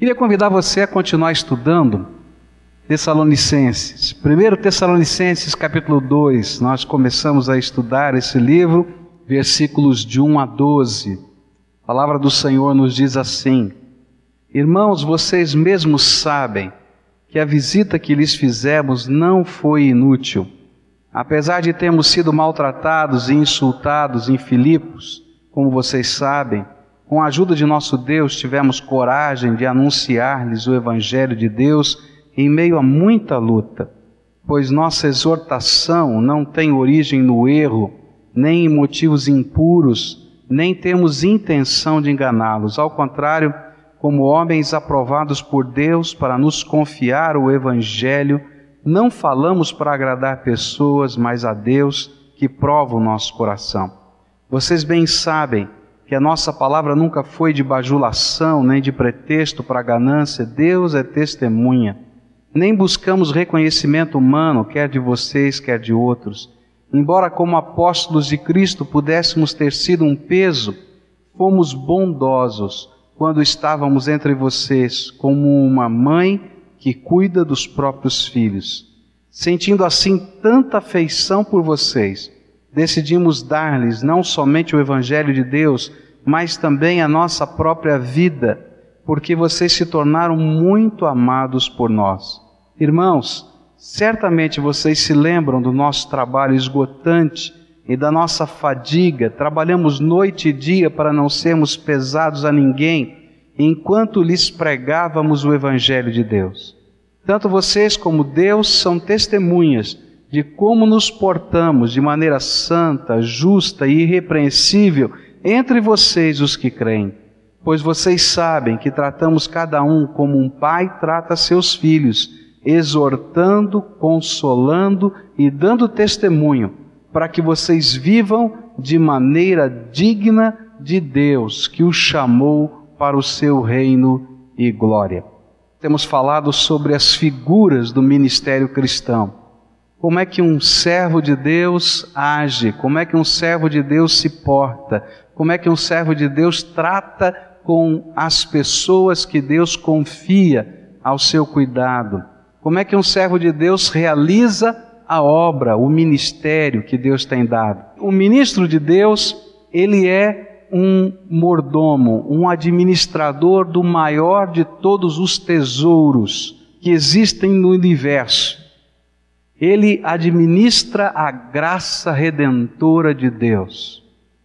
Queria convidar você a continuar estudando Tessalonicenses. Primeiro Tessalonicenses capítulo 2, nós começamos a estudar esse livro, versículos de 1 a 12. A palavra do Senhor nos diz assim: Irmãos, vocês mesmos sabem que a visita que lhes fizemos não foi inútil. Apesar de termos sido maltratados e insultados em Filipos, como vocês sabem, com a ajuda de nosso Deus tivemos coragem de anunciar-lhes o Evangelho de Deus em meio a muita luta, pois nossa exortação não tem origem no erro, nem em motivos impuros, nem temos intenção de enganá-los. Ao contrário, como homens aprovados por Deus para nos confiar o Evangelho, não falamos para agradar pessoas, mas a Deus que prova o nosso coração. Vocês bem sabem que a nossa palavra nunca foi de bajulação, nem de pretexto para ganância, Deus é testemunha. Nem buscamos reconhecimento humano, quer de vocês, quer de outros. Embora, como apóstolos de Cristo, pudéssemos ter sido um peso, fomos bondosos quando estávamos entre vocês, como uma mãe que cuida dos próprios filhos. Sentindo assim tanta afeição por vocês, decidimos dar-lhes não somente o Evangelho de Deus, mas também a nossa própria vida, porque vocês se tornaram muito amados por nós. Irmãos, certamente vocês se lembram do nosso trabalho esgotante e da nossa fadiga, trabalhamos noite e dia para não sermos pesados a ninguém, enquanto lhes pregávamos o Evangelho de Deus. Tanto vocês como Deus são testemunhas de como nos portamos de maneira santa, justa e irrepreensível entre vocês, os que creem. Pois vocês sabem que tratamos cada um como um pai trata seus filhos, exortando, consolando e dando testemunho para que vocês vivam de maneira digna de Deus, que os chamou para o seu reino e glória. Temos falado sobre as figuras do ministério cristão. Como é que um servo de Deus age? Como é que um servo de Deus se porta? Como é que um servo de Deus trata com as pessoas que Deus confia ao seu cuidado? Como é que um servo de Deus realiza a obra, o ministério que Deus tem dado. O ministro de Deus, ele é um mordomo, um administrador do maior de todos os tesouros que existem no universo. Ele administra a graça redentora de Deus.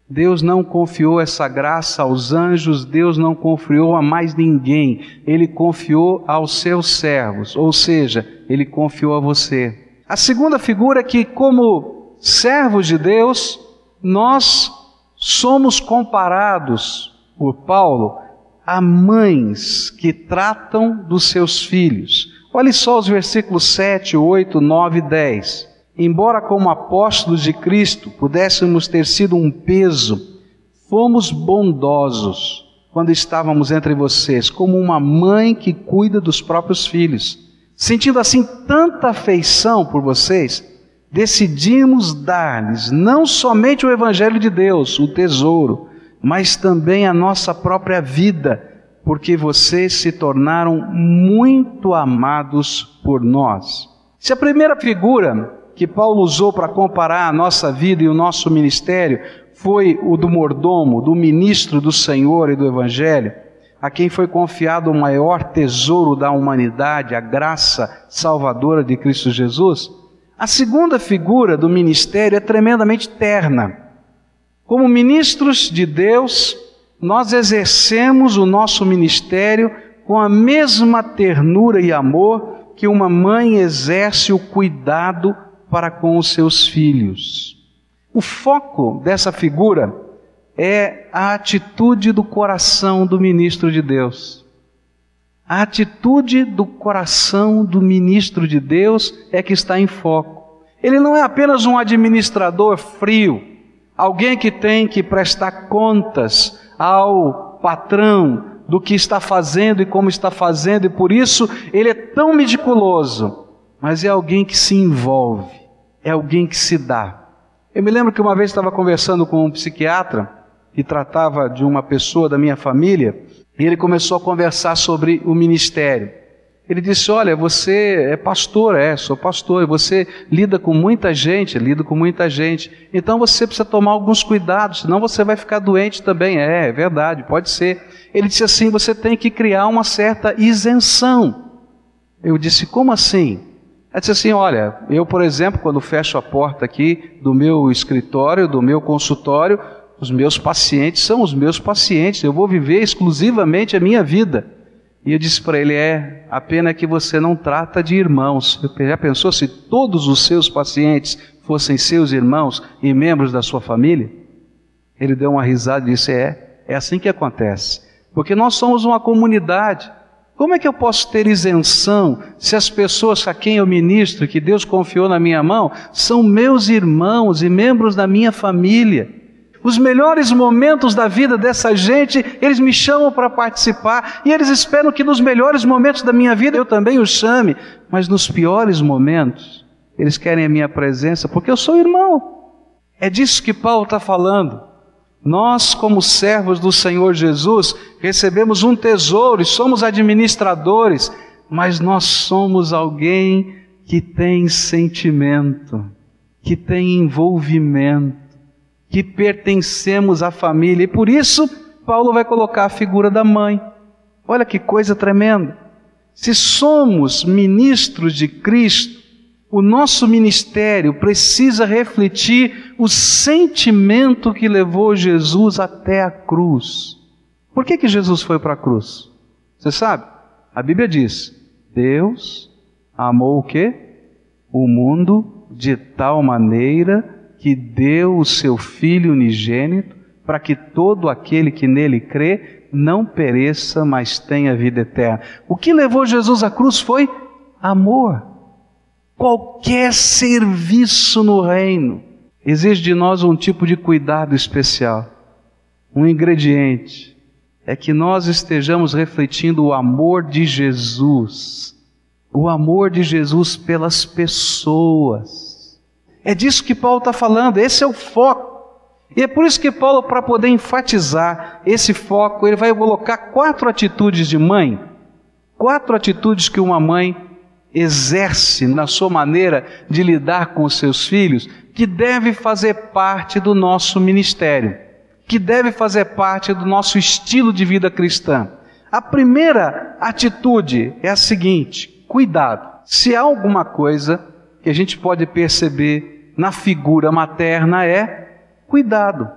Deus não confiou essa graça aos anjos, Deus não confiou a mais ninguém, Ele confiou aos seus servos, ou seja, Ele confiou a você. A segunda figura é que, como servos de Deus, nós somos comparados por Paulo a mães que tratam dos seus filhos. Olhe só os versículos 7, 8, 9 e 10. Embora, como apóstolos de Cristo, pudéssemos ter sido um peso, fomos bondosos quando estávamos entre vocês, como uma mãe que cuida dos próprios filhos. Sentindo assim tanta afeição por vocês, decidimos dar-lhes não somente o Evangelho de Deus, o tesouro, mas também a nossa própria vida, porque vocês se tornaram muito amados por nós. Se a primeira figura que Paulo usou para comparar a nossa vida e o nosso ministério foi o do mordomo, do ministro do Senhor e do Evangelho, a quem foi confiado o maior tesouro da humanidade, a graça salvadora de Cristo Jesus, a segunda figura do ministério é tremendamente terna. Como ministros de Deus, nós exercemos o nosso ministério com a mesma ternura e amor que uma mãe exerce o cuidado para com os seus filhos. O foco dessa figura é a atitude do coração do ministro de Deus. A atitude do coração do ministro de Deus é que está em foco. Ele não é apenas um administrador frio, alguém que tem que prestar contas ao patrão do que está fazendo e como está fazendo, e por isso ele é tão meticuloso, mas é alguém que se envolve, é alguém que se dá. Eu me lembro que uma vez estava conversando com um psiquiatra que tratava de uma pessoa da minha família, E ele começou a conversar sobre o ministério. Ele disse: Olha, você é pastor, é, sou pastor, e você lida com muita gente, lida com muita gente, então você precisa tomar alguns cuidados, senão você vai ficar doente também. É, é verdade, pode ser. Ele disse assim: você tem que criar uma certa isenção. Eu disse: como assim? Ele disse assim: olha, eu, por exemplo, quando fecho a porta aqui do meu escritório, do meu consultório, os meus pacientes são os meus pacientes, eu vou viver exclusivamente a minha vida. E eu disse para ele: é, a pena é que você não trata de irmãos. Já pensou se todos os seus pacientes fossem seus irmãos e membros da sua família? Ele deu uma risada e disse: é, é assim que acontece. Porque nós somos uma comunidade. Como é que eu posso ter isenção se as pessoas a quem eu ministro, que Deus confiou na minha mão, são meus irmãos e membros da minha família? Os melhores momentos da vida dessa gente, eles me chamam para participar e eles esperam que nos melhores momentos da minha vida eu também os chame, mas nos piores momentos, eles querem a minha presença porque eu sou irmão. É disso que Paulo está falando. Nós, como servos do Senhor Jesus, recebemos um tesouro e somos administradores, mas nós somos alguém que tem sentimento, que tem envolvimento que pertencemos à família. E por isso, Paulo vai colocar a figura da mãe. Olha que coisa tremenda. Se somos ministros de Cristo, o nosso ministério precisa refletir o sentimento que levou Jesus até a cruz. Por que, que Jesus foi para a cruz? Você sabe? A Bíblia diz: Deus amou o quê? O mundo de tal maneira que deu o seu Filho unigênito, para que todo aquele que nele crê não pereça, mas tenha vida eterna. O que levou Jesus à cruz foi amor. Qualquer serviço no reino exige de nós um tipo de cuidado especial, um ingrediente. É que nós estejamos refletindo o amor de Jesus, o amor de Jesus pelas pessoas é disso que Paulo está falando, esse é o foco. E é por isso que Paulo, para poder enfatizar esse foco, ele vai colocar quatro atitudes de mãe, quatro atitudes que uma mãe exerce na sua maneira de lidar com os seus filhos, que deve fazer parte do nosso ministério, que deve fazer parte do nosso estilo de vida cristã. A primeira atitude é a seguinte: cuidado. Se há alguma coisa que a gente pode perceber na figura materna é cuidado.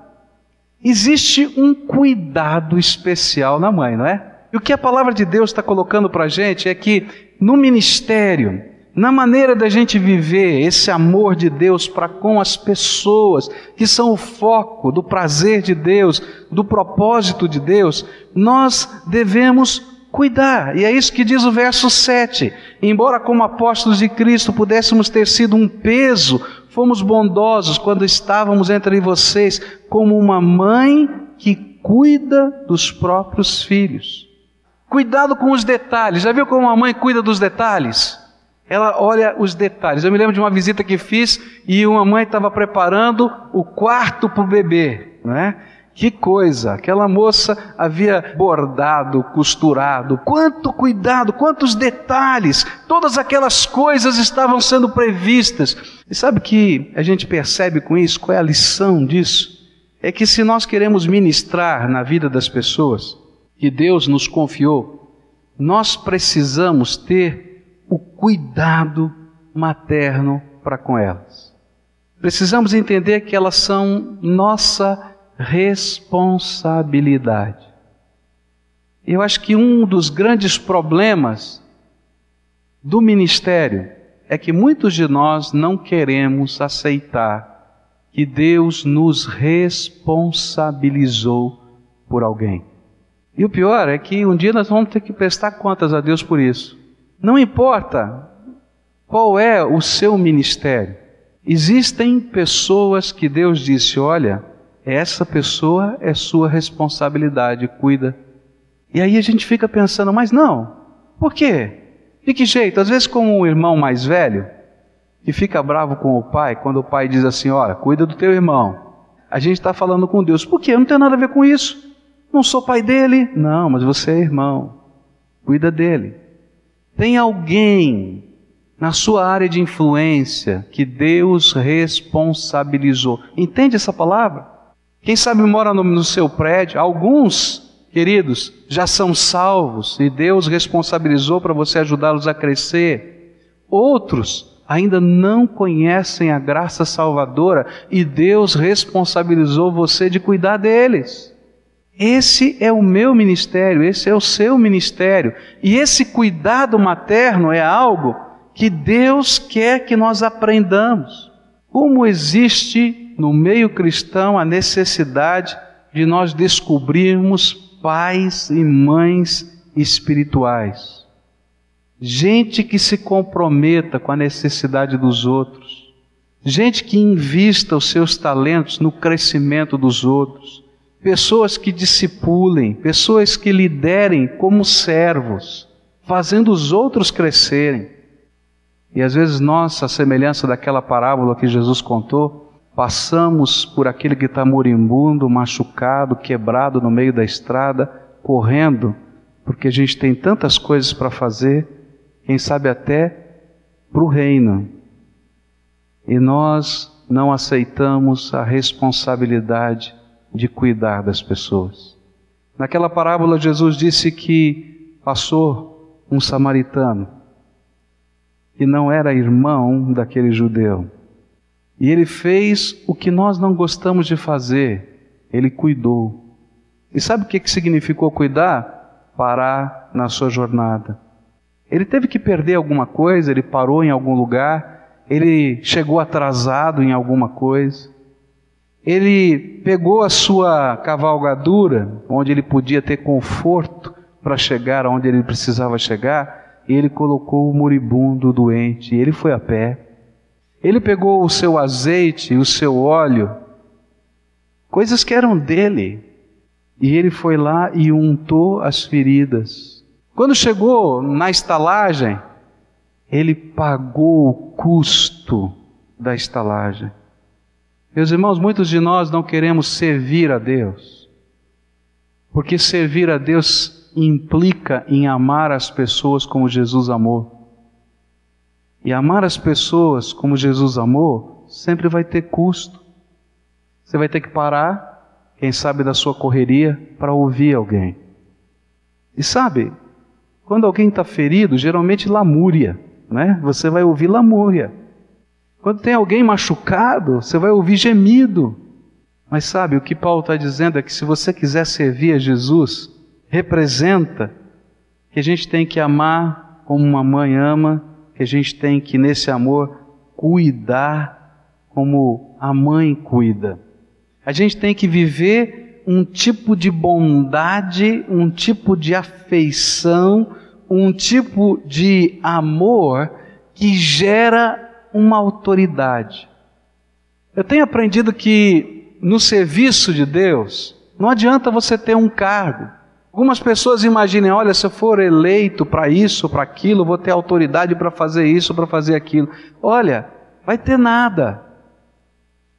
Existe um cuidado especial na mãe, não é? E o que a palavra de Deus está colocando para a gente é que no ministério, na maneira da gente viver esse amor de Deus para com as pessoas, que são o foco do prazer de Deus, do propósito de Deus, nós devemos cuidar. E é isso que diz o verso 7. Embora, como apóstolos de Cristo, pudéssemos ter sido um peso Fomos bondosos quando estávamos entre vocês, como uma mãe que cuida dos próprios filhos. Cuidado com os detalhes. Já viu como uma mãe cuida dos detalhes? Ela olha os detalhes. Eu me lembro de uma visita que fiz e uma mãe estava preparando o quarto para o bebê, não é? Que coisa! Aquela moça havia bordado, costurado, quanto cuidado, quantos detalhes, todas aquelas coisas estavam sendo previstas. E sabe que a gente percebe com isso? Qual é a lição disso? É que se nós queremos ministrar na vida das pessoas que Deus nos confiou, nós precisamos ter o cuidado materno para com elas. Precisamos entender que elas são nossa responsabilidade. Eu acho que um dos grandes problemas do ministério é que muitos de nós não queremos aceitar que Deus nos responsabilizou por alguém. E o pior é que um dia nós vamos ter que prestar contas a Deus por isso. Não importa qual é o seu ministério, existem pessoas que Deus disse: olha, essa pessoa é sua responsabilidade, cuida. E aí a gente fica pensando, mas não, por quê? De que jeito? Às vezes, como um irmão mais velho, que fica bravo com o pai, quando o pai diz assim: Olha, cuida do teu irmão. A gente está falando com Deus, por quê? Não tem nada a ver com isso. Não sou pai dele? Não, mas você é irmão. Cuida dele. Tem alguém na sua área de influência que Deus responsabilizou. Entende essa palavra? Quem sabe mora no, no seu prédio. Alguns, queridos, já são salvos e Deus responsabilizou para você ajudá-los a crescer. Outros ainda não conhecem a graça salvadora e Deus responsabilizou você de cuidar deles. Esse é o meu ministério, esse é o seu ministério. E esse cuidado materno é algo que Deus quer que nós aprendamos. Como existe no meio cristão a necessidade de nós descobrirmos pais e mães espirituais. Gente que se comprometa com a necessidade dos outros. Gente que invista os seus talentos no crescimento dos outros. Pessoas que discipulem, pessoas que liderem como servos, fazendo os outros crescerem. E às vezes nós, a semelhança daquela parábola que Jesus contou, passamos por aquele que está moribundo, machucado, quebrado no meio da estrada, correndo, porque a gente tem tantas coisas para fazer, quem sabe até para o reino. E nós não aceitamos a responsabilidade de cuidar das pessoas. Naquela parábola, Jesus disse que passou um samaritano que não era irmão daquele judeu. E ele fez o que nós não gostamos de fazer, ele cuidou. E sabe o que, que significou cuidar? Parar na sua jornada. Ele teve que perder alguma coisa, ele parou em algum lugar, ele chegou atrasado em alguma coisa. Ele pegou a sua cavalgadura, onde ele podia ter conforto para chegar onde ele precisava chegar, ele colocou o moribundo doente, ele foi a pé. Ele pegou o seu azeite, o seu óleo, coisas que eram dele, e ele foi lá e untou as feridas. Quando chegou na estalagem, ele pagou o custo da estalagem. Meus irmãos, muitos de nós não queremos servir a Deus, porque servir a Deus implica em amar as pessoas como Jesus amou. E amar as pessoas como Jesus amou sempre vai ter custo. Você vai ter que parar, quem sabe, da sua correria para ouvir alguém. E sabe, quando alguém está ferido, geralmente lamúria, né? Você vai ouvir lamúria. Quando tem alguém machucado, você vai ouvir gemido. Mas sabe, o que Paulo está dizendo é que se você quiser servir a Jesus, representa que a gente tem que amar como uma mãe ama, que a gente tem que, nesse amor, cuidar como a mãe cuida. A gente tem que viver um tipo de bondade, um tipo de afeição, um tipo de amor que gera uma autoridade. Eu tenho aprendido que no serviço de Deus, não adianta você ter um cargo, Algumas pessoas imaginem, olha, se eu for eleito para isso, para aquilo, vou ter autoridade para fazer isso, para fazer aquilo. Olha, vai ter nada.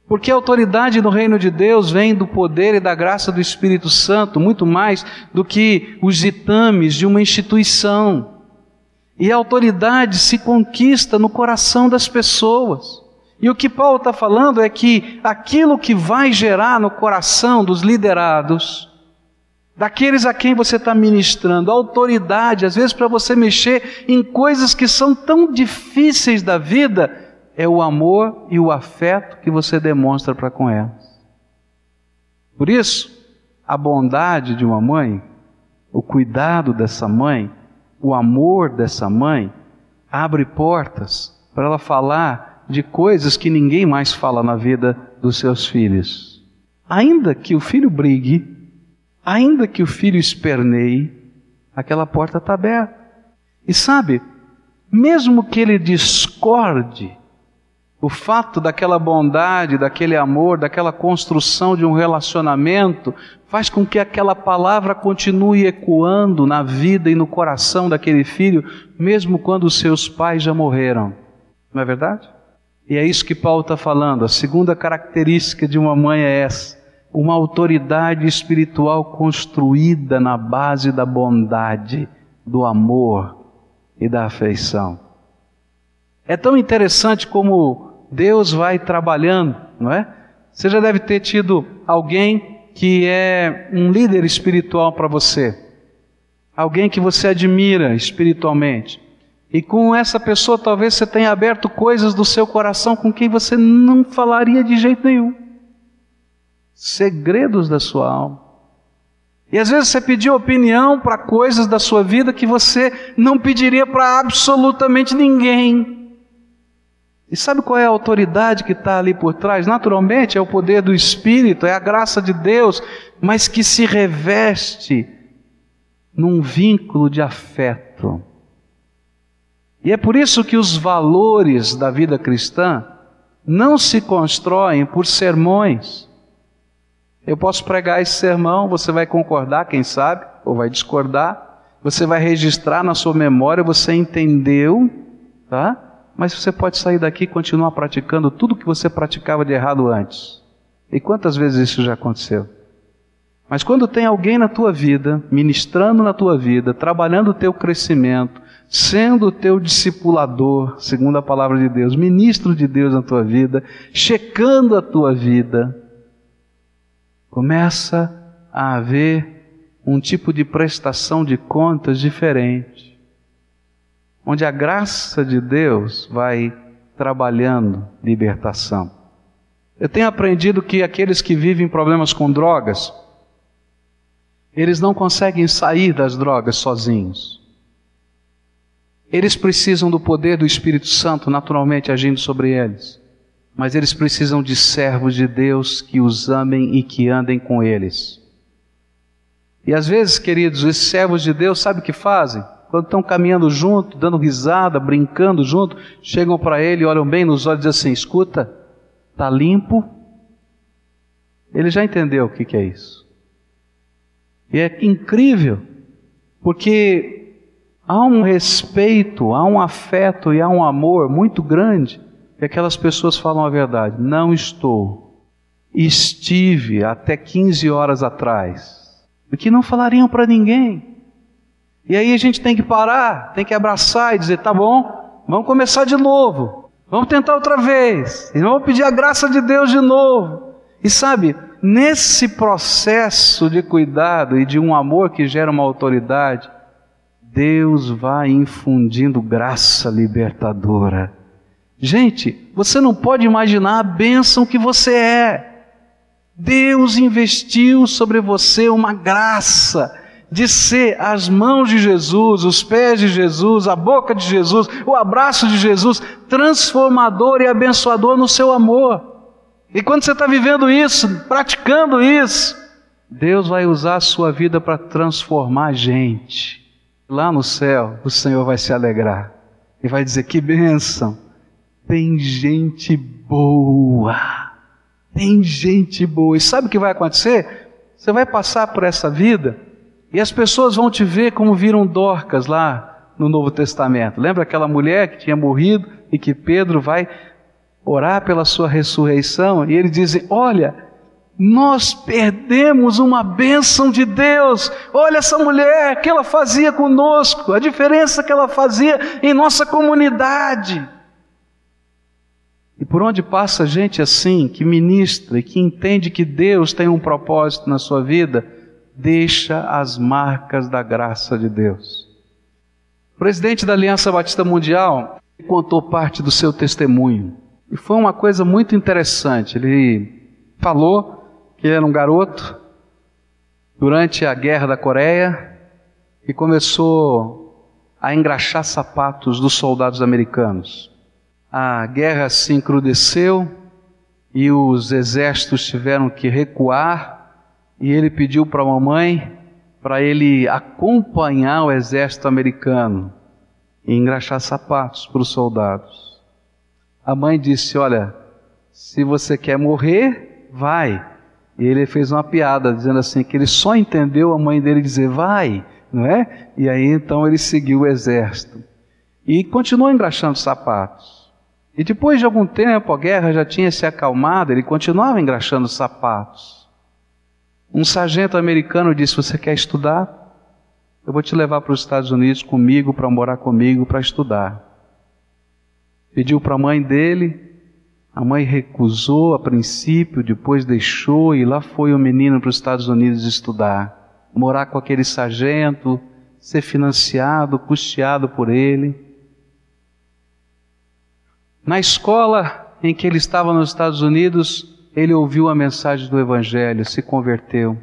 Porque a autoridade no reino de Deus vem do poder e da graça do Espírito Santo, muito mais do que os ditames de uma instituição. E a autoridade se conquista no coração das pessoas. E o que Paulo está falando é que aquilo que vai gerar no coração dos liderados, daqueles a quem você está ministrando, autoridade, às vezes para você mexer em coisas que são tão difíceis da vida, é o amor e o afeto que você demonstra para com elas. Por isso, a bondade de uma mãe, o cuidado dessa mãe, o amor dessa mãe, abre portas para ela falar de coisas que ninguém mais fala na vida dos seus filhos. Ainda que o filho brigue, Ainda que o filho esperneie, aquela porta está aberta. E sabe, mesmo que ele discorde, o fato daquela bondade, daquele amor, daquela construção de um relacionamento, faz com que aquela palavra continue ecoando na vida e no coração daquele filho, mesmo quando os seus pais já morreram. Não é verdade? E é isso que Paulo está falando. A segunda característica de uma mãe é essa uma autoridade espiritual construída na base da bondade, do amor e da afeição. É tão interessante como Deus vai trabalhando, não é? Você já deve ter tido alguém que é um líder espiritual para você, alguém que você admira espiritualmente. E com essa pessoa talvez você tenha aberto coisas do seu coração com quem você não falaria de jeito nenhum. Segredos da sua alma. E às vezes você pediu opinião para coisas da sua vida que você não pediria para absolutamente ninguém. E sabe qual é a autoridade que está ali por trás? Naturalmente é o poder do Espírito, é a graça de Deus, mas que se reveste num vínculo de afeto. E é por isso que os valores da vida cristã não se constroem por sermões. Eu posso pregar esse sermão, você vai concordar, quem sabe, ou vai discordar, você vai registrar na sua memória, você entendeu, tá? Mas você pode sair daqui e continuar praticando tudo que você praticava de errado antes. E quantas vezes isso já aconteceu? Mas quando tem alguém na tua vida, ministrando na tua vida, trabalhando o teu crescimento, sendo o teu discipulador, segundo a palavra de Deus, ministro de Deus na tua vida, checando a tua vida, começa a haver um tipo de prestação de contas diferente onde a graça de Deus vai trabalhando libertação. Eu tenho aprendido que aqueles que vivem problemas com drogas, eles não conseguem sair das drogas sozinhos. Eles precisam do poder do Espírito Santo naturalmente agindo sobre eles, mas eles precisam de servos de Deus que os amem e que andem com eles. E às vezes, queridos, esses servos de Deus, sabe o que fazem? quando estão caminhando junto, dando risada, brincando junto, chegam para ele, olham bem nos olhos e dizem assim: escuta, está limpo. Ele já entendeu o que, que é isso. E é incrível, porque há um respeito, há um afeto e há um amor muito grande que aquelas pessoas falam a verdade. Não estou. Estive até 15 horas atrás. O que não falariam para ninguém. E aí a gente tem que parar, tem que abraçar e dizer: tá bom, vamos começar de novo, vamos tentar outra vez, e vamos pedir a graça de Deus de novo. E sabe, nesse processo de cuidado e de um amor que gera uma autoridade, Deus vai infundindo graça libertadora. Gente, você não pode imaginar a bênção que você é. Deus investiu sobre você uma graça de ser as mãos de Jesus, os pés de Jesus, a boca de Jesus, o abraço de Jesus, transformador e abençoador no seu amor. E quando você está vivendo isso, praticando isso, Deus vai usar a sua vida para transformar a gente. Lá no céu, o Senhor vai se alegrar e vai dizer: Que bênção! Tem gente boa, tem gente boa. E sabe o que vai acontecer? Você vai passar por essa vida e as pessoas vão te ver como viram Dorcas lá no Novo Testamento. Lembra aquela mulher que tinha morrido e que Pedro vai orar pela sua ressurreição? E ele diz: Olha, nós perdemos uma bênção de Deus. Olha essa mulher, que ela fazia conosco, a diferença que ela fazia em nossa comunidade. E por onde passa gente assim, que ministra e que entende que Deus tem um propósito na sua vida, deixa as marcas da graça de Deus. O presidente da Aliança Batista Mundial contou parte do seu testemunho. E foi uma coisa muito interessante. Ele falou que ele era um garoto durante a guerra da Coreia e começou a engraxar sapatos dos soldados americanos. A guerra se encrudeceu e os exércitos tiveram que recuar e ele pediu para a mamãe para ele acompanhar o exército americano e engraxar sapatos para os soldados. A mãe disse: Olha, se você quer morrer, vai. E ele fez uma piada dizendo assim que ele só entendeu a mãe dele dizer vai, não é? E aí então ele seguiu o exército e continuou engraxando sapatos. E depois de algum tempo a guerra já tinha se acalmado, ele continuava engraxando sapatos. Um sargento americano disse: Você quer estudar? Eu vou te levar para os Estados Unidos comigo, para morar comigo, para estudar. Pediu para a mãe dele, a mãe recusou a princípio, depois deixou e lá foi o menino para os Estados Unidos estudar, morar com aquele sargento, ser financiado, custeado por ele. Na escola em que ele estava nos Estados Unidos, ele ouviu a mensagem do Evangelho, se converteu.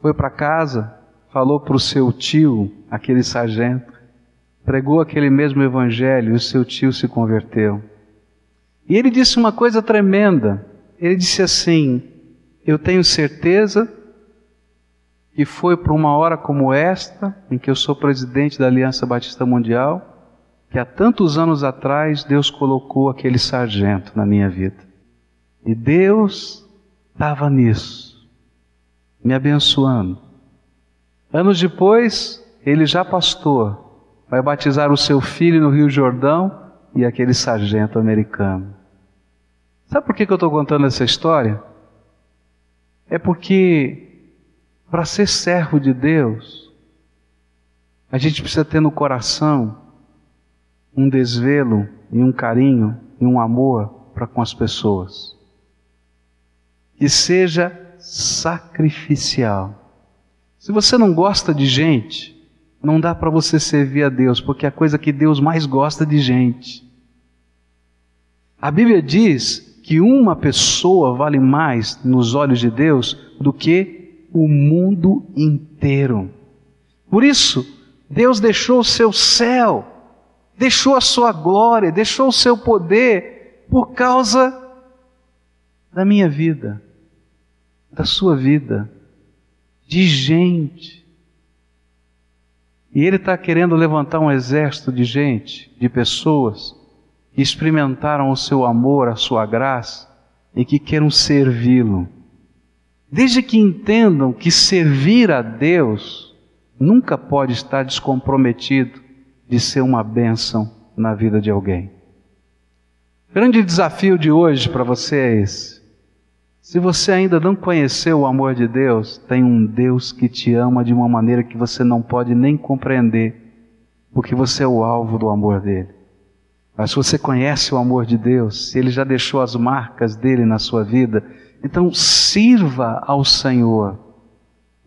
Foi para casa, falou para o seu tio, aquele sargento, pregou aquele mesmo Evangelho e o seu tio se converteu. E ele disse uma coisa tremenda. Ele disse assim: Eu tenho certeza que foi por uma hora como esta, em que eu sou presidente da Aliança Batista Mundial, que há tantos anos atrás Deus colocou aquele sargento na minha vida. E Deus estava nisso, me abençoando. Anos depois, ele já pastor, vai batizar o seu filho no Rio Jordão e aquele sargento americano. Sabe por que, que eu estou contando essa história? É porque, para ser servo de Deus, a gente precisa ter no coração um desvelo e um carinho e um amor para com as pessoas que seja sacrificial. Se você não gosta de gente, não dá para você servir a Deus, porque é a coisa que Deus mais gosta de gente. A Bíblia diz que uma pessoa vale mais nos olhos de Deus do que o mundo inteiro. Por isso, Deus deixou o seu céu, deixou a sua glória, deixou o seu poder por causa da minha vida da sua vida, de gente. E Ele está querendo levantar um exército de gente, de pessoas que experimentaram o seu amor, a sua graça e que queiram servi-lo. Desde que entendam que servir a Deus nunca pode estar descomprometido de ser uma bênção na vida de alguém. O grande desafio de hoje para você é esse se você ainda não conheceu o amor de Deus, tem um Deus que te ama de uma maneira que você não pode nem compreender, porque você é o alvo do amor dele. Mas se você conhece o amor de Deus, se ele já deixou as marcas dele na sua vida, então sirva ao Senhor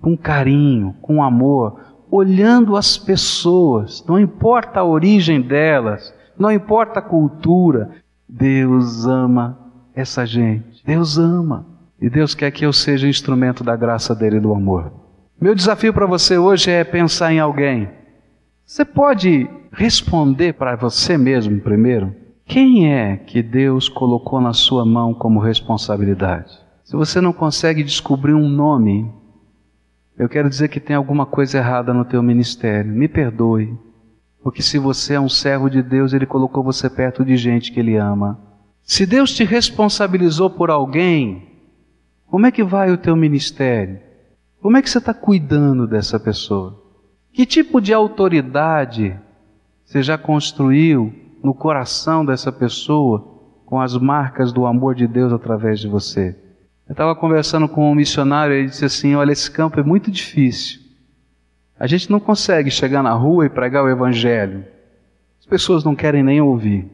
com carinho, com amor, olhando as pessoas, não importa a origem delas, não importa a cultura, Deus ama essa gente. Deus ama. E Deus quer que eu seja instrumento da graça dele e do amor. Meu desafio para você hoje é pensar em alguém. Você pode responder para você mesmo primeiro? Quem é que Deus colocou na sua mão como responsabilidade? Se você não consegue descobrir um nome, eu quero dizer que tem alguma coisa errada no teu ministério. Me perdoe. Porque se você é um servo de Deus, Ele colocou você perto de gente que Ele ama. Se Deus te responsabilizou por alguém, como é que vai o teu ministério? Como é que você está cuidando dessa pessoa? Que tipo de autoridade você já construiu no coração dessa pessoa com as marcas do amor de Deus através de você? Eu estava conversando com um missionário e ele disse assim: Olha, esse campo é muito difícil. A gente não consegue chegar na rua e pregar o Evangelho. As pessoas não querem nem ouvir.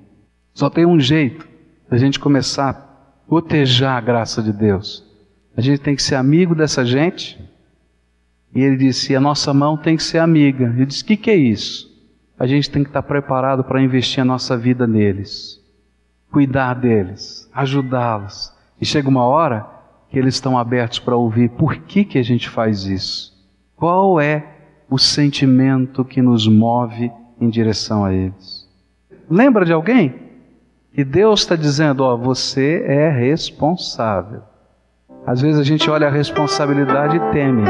Só tem um jeito a gente começar a proteger a graça de Deus. A gente tem que ser amigo dessa gente. E ele disse: a nossa mão tem que ser amiga. Eu disse: o que, que é isso? A gente tem que estar preparado para investir a nossa vida neles, cuidar deles, ajudá-los. E chega uma hora que eles estão abertos para ouvir por que, que a gente faz isso. Qual é o sentimento que nos move em direção a eles? Lembra de alguém? E Deus está dizendo: ó, você é responsável. Às vezes a gente olha a responsabilidade e teme.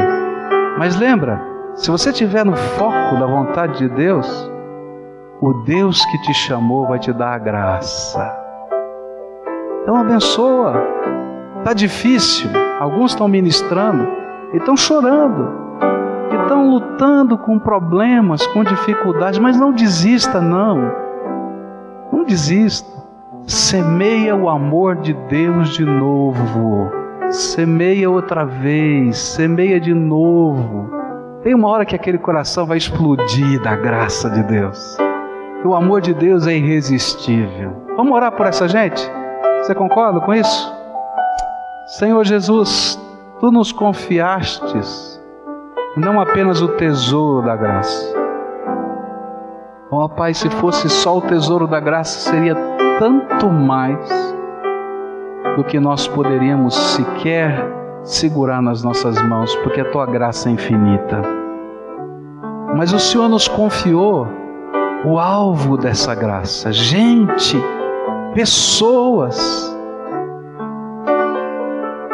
Mas lembra, se você estiver no foco da vontade de Deus, o Deus que te chamou vai te dar a graça. Então abençoa. Está difícil. Alguns estão ministrando e estão chorando. E estão lutando com problemas, com dificuldades, mas não desista, não. Não desista. Semeia o amor de Deus de novo. semeia outra vez, semeia de novo. Tem uma hora que aquele coração vai explodir da graça de Deus. O amor de Deus é irresistível. Vamos orar por essa gente? Você concorda com isso? Senhor Jesus, tu nos confiastes não apenas o tesouro da graça. Ó oh, Pai, se fosse só o tesouro da graça, seria tanto mais do que nós poderíamos sequer segurar nas nossas mãos, porque a tua graça é infinita. Mas o Senhor nos confiou o alvo dessa graça, gente, pessoas.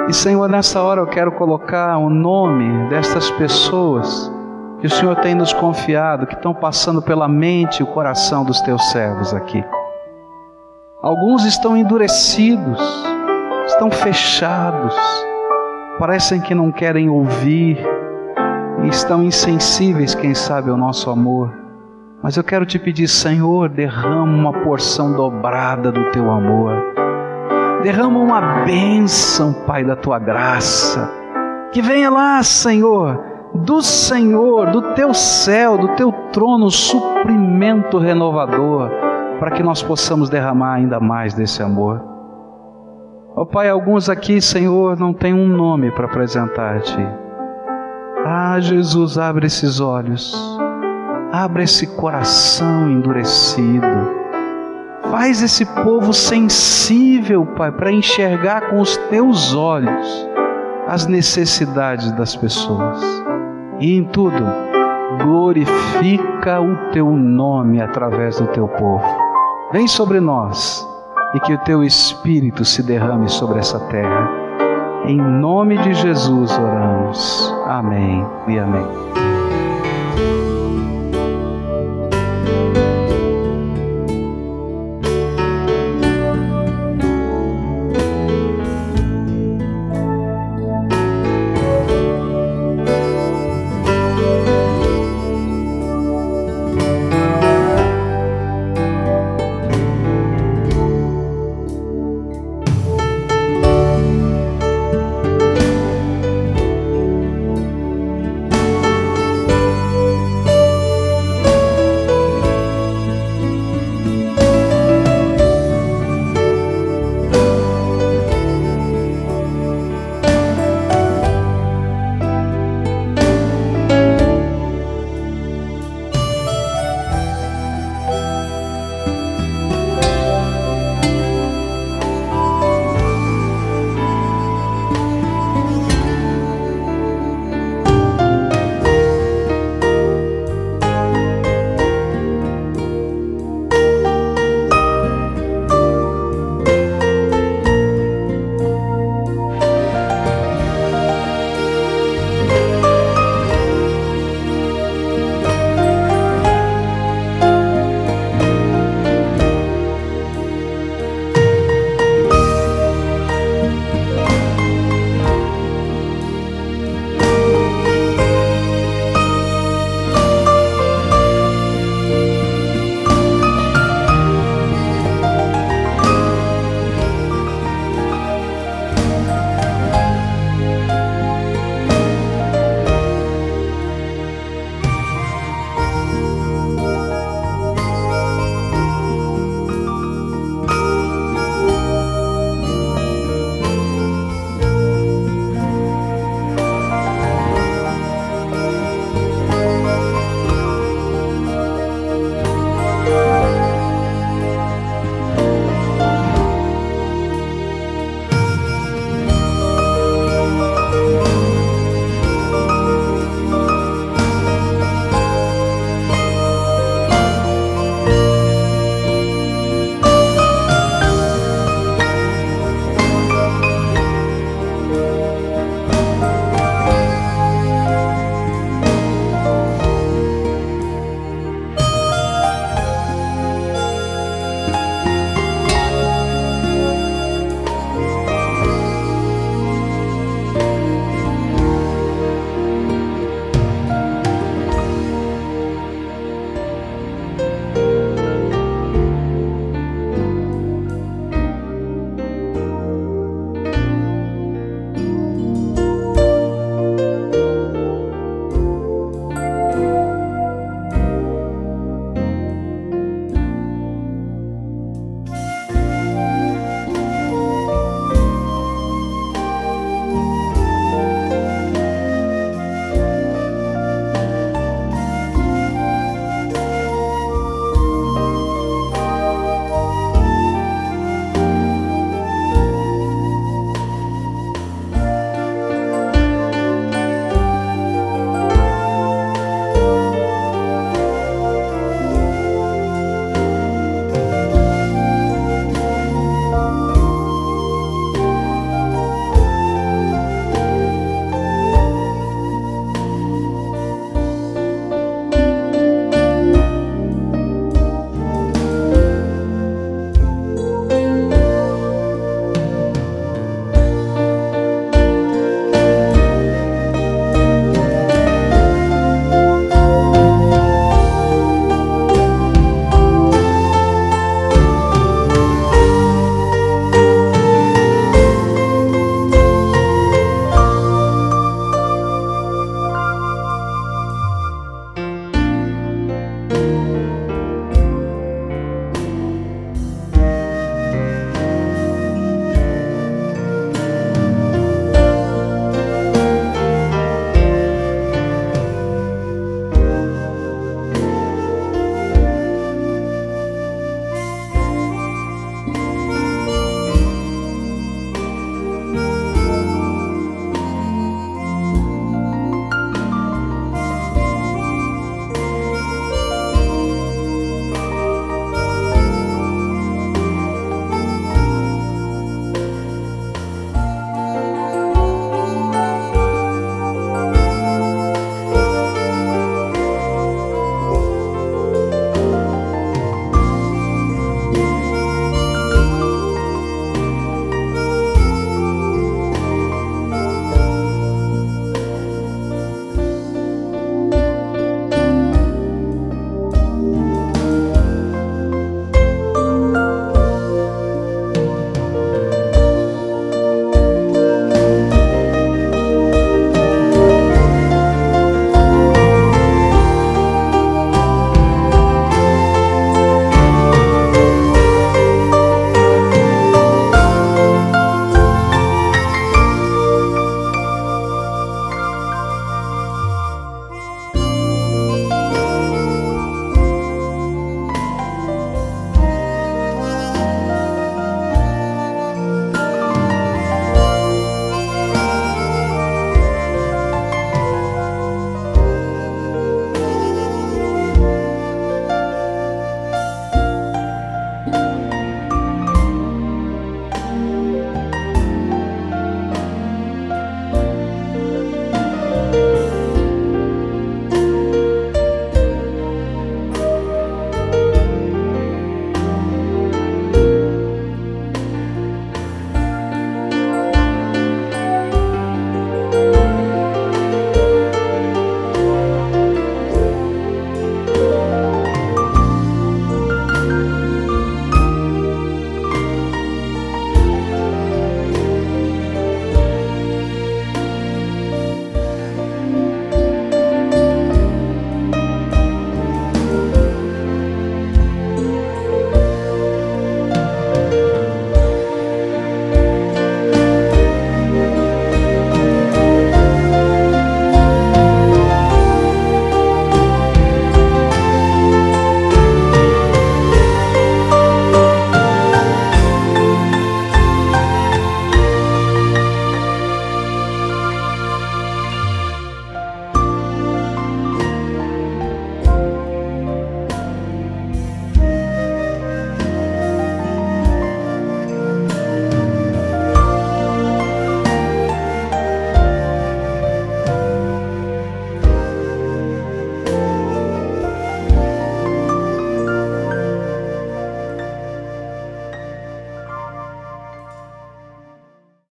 E Senhor, nessa hora eu quero colocar o nome destas pessoas que o Senhor tem nos confiado, que estão passando pela mente e o coração dos teus servos aqui. Alguns estão endurecidos, estão fechados, parecem que não querem ouvir e estão insensíveis, quem sabe, ao nosso amor. Mas eu quero te pedir, Senhor, derrama uma porção dobrada do teu amor. Derrama uma bênção, Pai, da tua graça. Que venha lá, Senhor, do Senhor, do teu céu, do teu trono, suprimento renovador, para que nós possamos derramar ainda mais desse amor. Ó oh, Pai, alguns aqui, Senhor, não têm um nome para apresentar-te. Ah, Jesus, abre esses olhos, abre esse coração endurecido. Faz esse povo sensível, Pai, para enxergar com os teus olhos as necessidades das pessoas. E em tudo, glorifica o teu nome através do teu povo. Vem sobre nós e que o teu Espírito se derrame sobre essa terra. Em nome de Jesus oramos. Amém e amém.